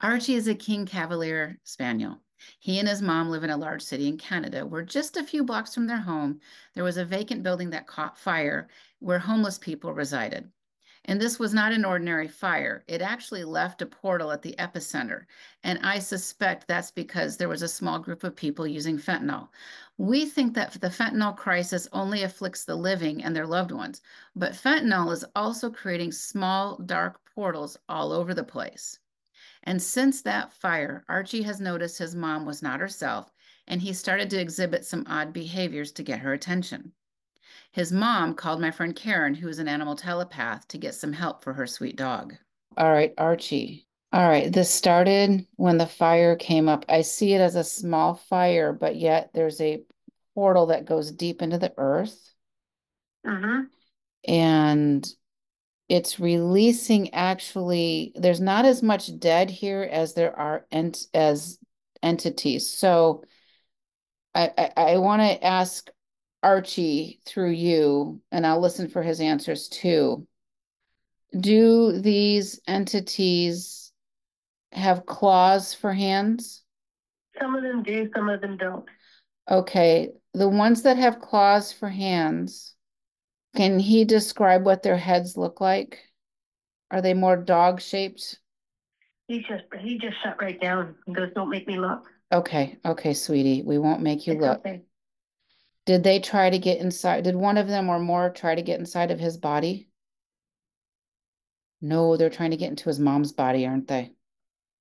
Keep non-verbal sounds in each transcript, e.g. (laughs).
Archie is a King Cavalier Spaniel. He and his mom live in a large city in Canada where just a few blocks from their home, there was a vacant building that caught fire where homeless people resided. And this was not an ordinary fire. It actually left a portal at the epicenter. And I suspect that's because there was a small group of people using fentanyl. We think that the fentanyl crisis only afflicts the living and their loved ones, but fentanyl is also creating small, dark portals all over the place. And since that fire, Archie has noticed his mom was not herself, and he started to exhibit some odd behaviors to get her attention. His mom called my friend Karen, who is an animal telepath, to get some help for her sweet dog. All right, Archie. All right, this started when the fire came up. I see it as a small fire, but yet there's a portal that goes deep into the earth. Uh-huh. And it's releasing actually there's not as much dead here as there are ent as entities. So i i, I want to ask archie through you and i'll listen for his answers too. Do these entities have claws for hands? Some of them do, some of them don't. okay the ones that have claws for hands can he describe what their heads look like are they more dog shaped He just he just shut right down and goes, Don't make me look. Okay, okay, sweetie, we won't make you It's look. okay. Did they try to get inside? Did one of them or more try to get inside of his body? No, they're trying to get into his mom's body, aren't they?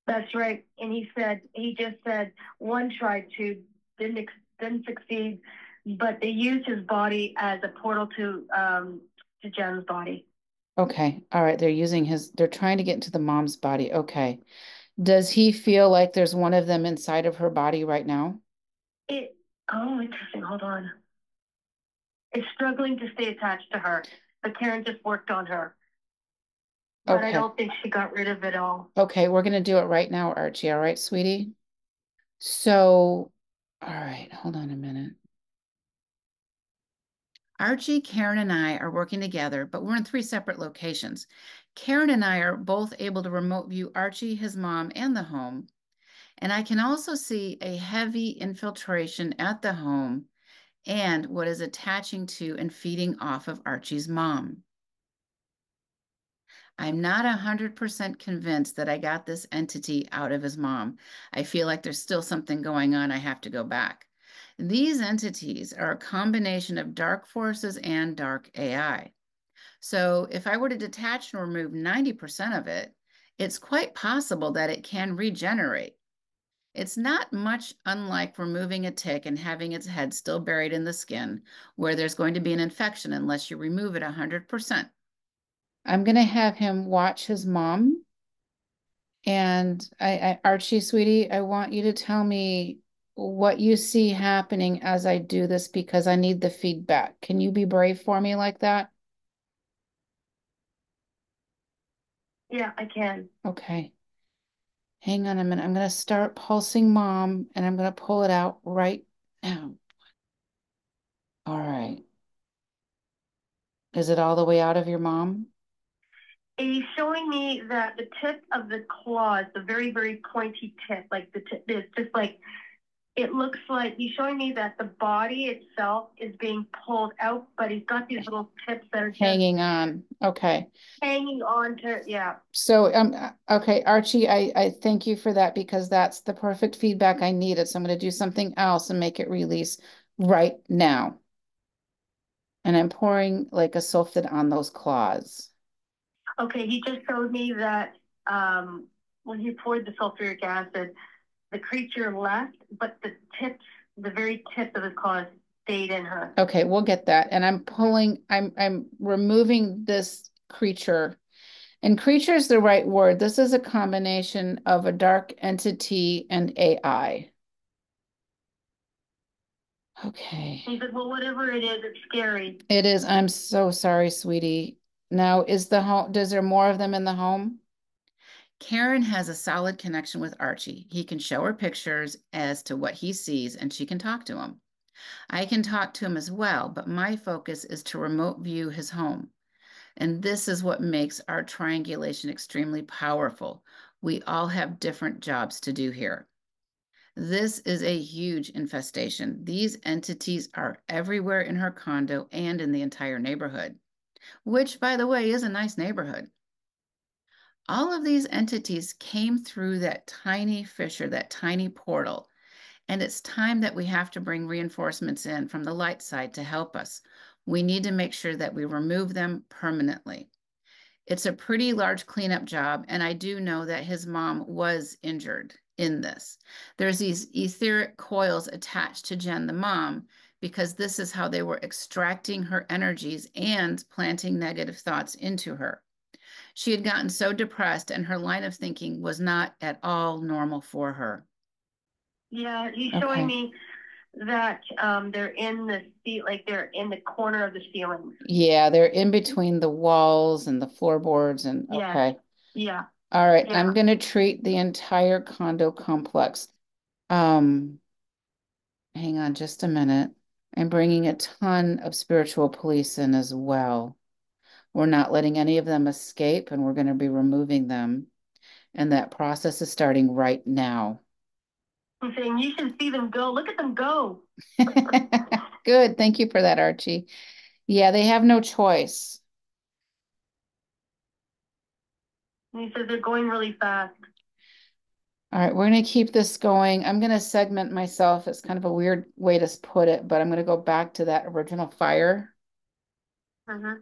That's right. And he said he just said one tried to, didn't didn't succeed, but they used his body as a portal to um to Jen's body. Okay, all right, they're using his, they're trying to get into the mom's body. Okay. Does he feel like there's one of them inside of her body right now? It oh interesting, hold on. It's struggling to stay attached to her, but Karen just worked on her. But I don't think she got rid of it all. Okay, we're gonna do it right now, Archie. All right, sweetie? So, all right, hold on a minute. Archie, Karen, and I are working together, but we're in three separate locations. Karen and I are both able to remote view Archie, his mom, and the home. And I can also see a heavy infiltration at the home and what is attaching to and feeding off of Archie's mom. I'm not 100% convinced that I got this entity out of his mom. I feel like there's still something going on. I have to go back. These entities are a combination of dark forces and dark AI. So if I were to detach and remove 90% of it, it's quite possible that it can regenerate. It's not much unlike removing a tick and having its head still buried in the skin, where there's going to be an infection unless you remove it 100%. I'm going to have him watch his mom. And I, I, Archie, sweetie, I want you to tell me what you see happening as I do this because I need the feedback. Can you be brave for me like that? Yeah, I can. Okay. Hang on a minute. I'm going to start pulsing mom and I'm going to pull it out right now. All right. Is it all the way out of your mom? He's showing me that the tip of the claws, the very, very pointy tip, like the tip is just like it looks like he's showing me that the body itself is being pulled out, but he's got these little tips that are Hanging on. Okay. hanging on to yeah. So, um, okay, Archie, I, I thank you for that because that's the perfect feedback I needed. So I'm going to do something else and make it release right now. And I'm pouring like a sulfate on those claws. Okay, he just showed me that um, when he poured the sulfuric acid, the creature left, but the tips, the very tip of the claws stayed in her. Okay, we'll get that. And I'm pulling, I'm I'm removing this creature. And creature is the right word. This is a combination of a dark entity and AI. Okay. Said, Well, whatever it is, it's scary. It is. I'm so sorry, sweetie. Now, is the home, does there more of them in the home? Karen has a solid connection with Archie. He can show her pictures as to what he sees and she can talk to him. I can talk to him as well, but my focus is to remote view his home. And this is what makes our triangulation extremely powerful. We all have different jobs to do here. This is a huge infestation. These entities are everywhere in her condo and in the entire neighborhood, which, by the way, is a nice neighborhood. All of these entities came through that tiny fissure, that tiny portal, and it's time that we have to bring reinforcements in from the light side to help us. We need to make sure that we remove them permanently. It's a pretty large cleanup job, and I do know that his mom was injured in this. There's these etheric coils attached to Jen, the mom, because this is how they were extracting her energies and planting negative thoughts into her. She had gotten so depressed, and her line of thinking was not at all normal for her. Yeah, he's Okay. showing me that um, they're in the seat, like they're in the corner of the ceiling. Yeah, they're in between the walls and the floorboards, and Yeah. okay. Yeah. All right, Yeah. I'm gonna treat the entire condo complex. Um, hang on just a minute. I'm bringing a ton of spiritual police in as well. We're not letting any of them escape, and we're gonna be removing them. And that process is starting right now. I'm saying you should see them go. Look at them go. (laughs) Good, thank you for that, Archie. Yeah, they have no choice. And he says they're going really fast. All right, we're gonna keep this going. I'm gonna segment myself. It's kind of a weird way to put it, but I'm gonna go back to that original fire. Mhm.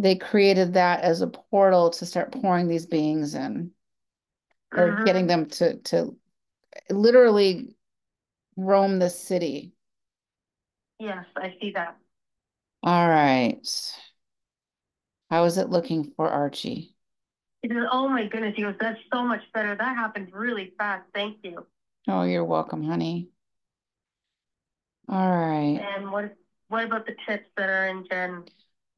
They created that as a portal to start pouring these beings in. Or Mhm. getting them to to literally roam the city. Yes, I see that. All right. How is it looking for Archie? He says, "Oh my goodness," he goes, "That's so much better. That happened really fast. Thank you." Oh, you're welcome, honey. All right. And what what about the tips that are in Jen?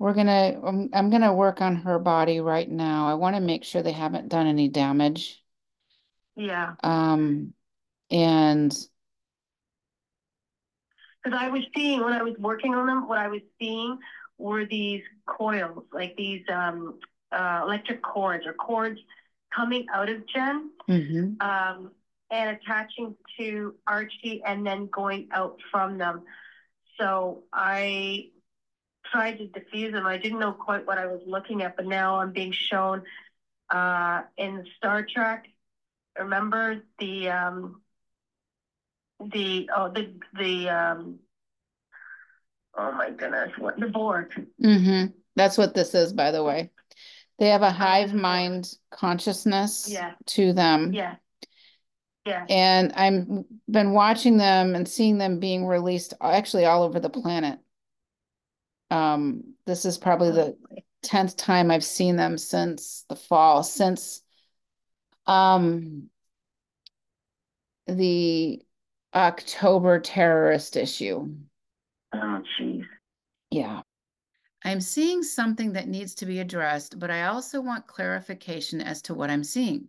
We're gonna, I'm, I'm gonna work on her body right now. I want to make sure they haven't done any damage. Yeah, Um, and because I was seeing when I was working on them, what I was seeing were these coils, like these um, uh, electric cords or cords coming out of Jen mhm. um, and attaching to Archie and then going out from them. So I tried to diffuse them. I didn't know quite what I was looking at, but now I'm being shown uh, in Star Trek. Remember the um, the oh the the um, oh my goodness what the Borg. Mm-hmm. That's what this is, by the way. They have a hive mind consciousness Yeah. to them. Yeah, yeah, And I'm been watching them and seeing them being released actually all over the planet. Um, this is probably the tenth time I've seen them since the fall, since um the October terrorist issue. oh jeez. Yeah. I'm seeing something that needs to be addressed, but I also want clarification as to what I'm seeing.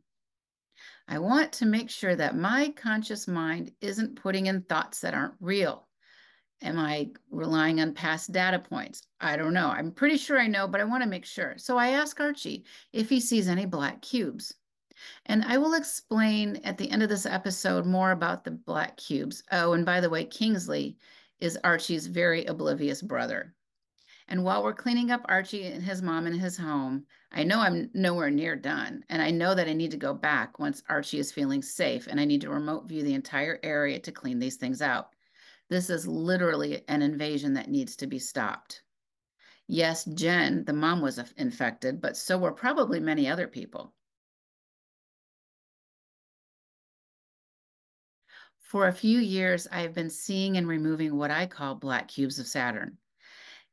I want to make sure that my conscious mind isn't putting in thoughts that aren't real. Am I relying on past data points? I don't know. I'm pretty sure I know, but I want to make sure. So I ask Archie if he sees any black cubes. And I will explain at the end of this episode more about the black cubes. Oh, and by the way, Kingsley is Archie's very oblivious brother. And while we're cleaning up Archie and his mom in his home, I know I'm nowhere near done. And I know that I need to go back once Archie is feeling safe and I need to remote view the entire area to clean these things out. This is literally an invasion that needs to be stopped. Yes, Jen, the mom was infected, but so were probably many other people. For a few years, I have been seeing and removing what I call black cubes of Saturn.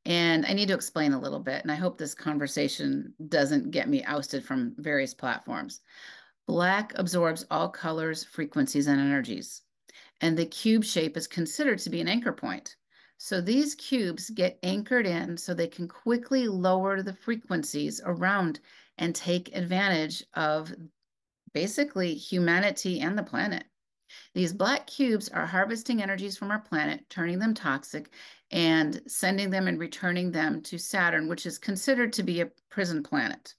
And I need to explain a little bit, and I hope this conversation doesn't get me ousted from various platforms. Black absorbs all colors, frequencies, and energies, and the cube shape is considered to be an anchor point. So these cubes get anchored in so they can quickly lower the frequencies around and take advantage of basically humanity and the planet. These black cubes are harvesting energies from our planet, turning them toxic, and sending them and returning them to Saturn, which is considered to be a prison planet.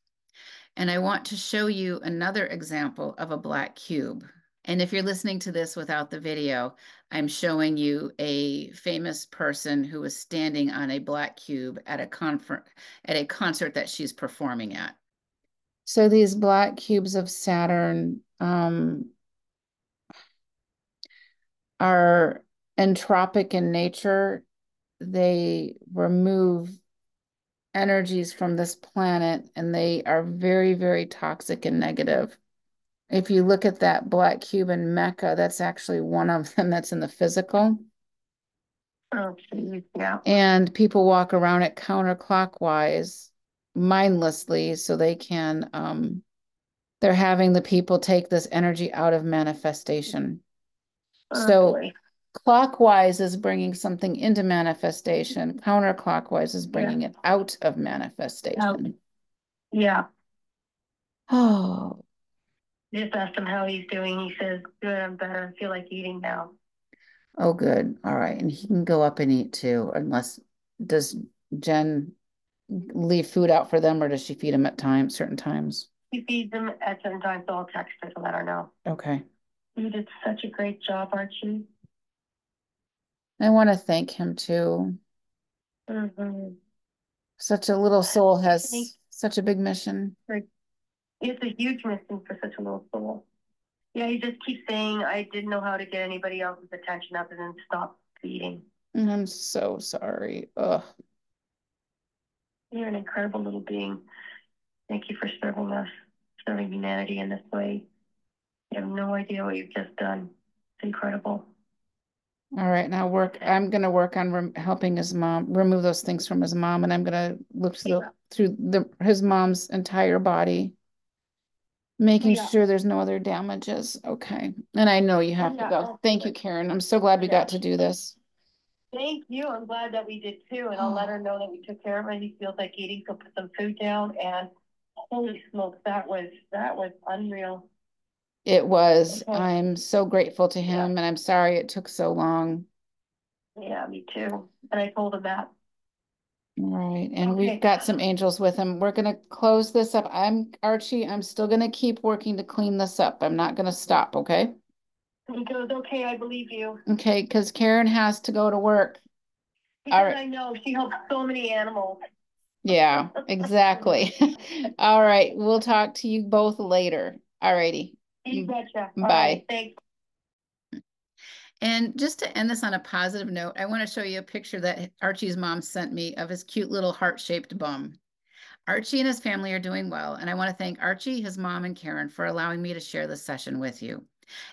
And I want to show you another example of a black cube. And if you're listening to this without the video, I'm showing you a famous person who is standing on a black cube at a at a concert that she's performing at. So these black cubes of Saturn um, are entropic in nature. They remove energies from this planet and they are very, very toxic and negative. If you look at that black cube in Mecca, that's actually one of them that's in the physical. Oh, geez, yeah. And people walk around it counterclockwise mindlessly so they can um they're having the people take this energy out of manifestation. Oh, So- boy. Clockwise is bringing something into manifestation, counterclockwise is bringing it out of manifestation. yeah. Oh, Just asked him how he's doing. He says, "Good, I'm better. I feel like eating now." oh, good. All right. And he can go up and eat too, unless, does Jen leave food out for them or does she feed them at times, certain times? He feeds him at certain times, so I'll text her to let her know. Okay. You did such a great job, Archie. I want to thank him too. Mm-hmm. Such a little soul has such a big mission. It's a huge mission for such a little soul. Yeah, he just keeps saying, "I didn't know how to get anybody else's attention other than stop feeding." Mm, I'm so sorry. Ugh. You're an incredible little being. Thank you for serving us, serving humanity in this way. You have no idea what you've just done. It's incredible. All right, now work, I'm gonna work on rem- helping his mom, remove those things from his mom, and I'm gonna look through, the- through the, his mom's entire body. Making Yeah. sure there's no other damages, okay, and I know you have to Yeah, go, thank you, Karen, I'm so glad we got to do this. Thank you. I'm glad that we did too, and I'll oh. let her know that we took care of it. He feels like eating, so put some food down. And holy smokes, that was that was unreal. It was, Okay. I'm so grateful to Yeah. him, and I'm sorry it took so long. Yeah, me too. And I told him that. All right, and Okay. we've got some angels with him. We're gonna close this up. I'm Archie, I'm still gonna keep working to clean this up. I'm not gonna stop, okay? He goes, "Okay, I believe you." Okay, because Karen has to go to work. Because right. I know she helps so many animals. Yeah, exactly. (laughs) All right, we'll talk to you both later. All righty. You betcha. All Bye. right, Thanks. And just to end this on a positive note, I want to show you a picture that Archie's mom sent me of his cute little heart-shaped bum. Archie and his family are doing well, and I want to thank Archie, his mom, and Karen for allowing me to share this session with you.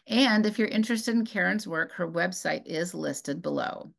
And if you're interested in Karen's work, her website is listed below.